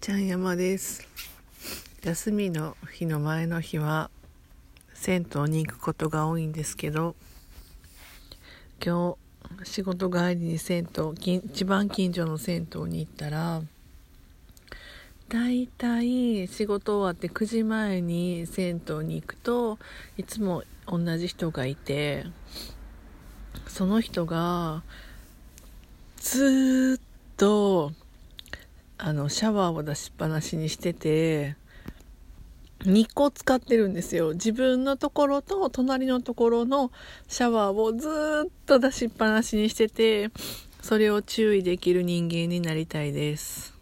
ちゃん山です。休みの日の前の日は銭湯に行くことが多いんですけど今日仕事帰りに銭湯一番近所の銭湯に行ったらだいたい仕事終わって9時前に銭湯に行くといつも同じ人がいてその人がずっとあのシャワーを出しっぱなしにしてて2個使ってるんですよ。自分のところと隣のところのシャワーをずっと出しっぱなしにしててそれを注意できる人間になりたいです。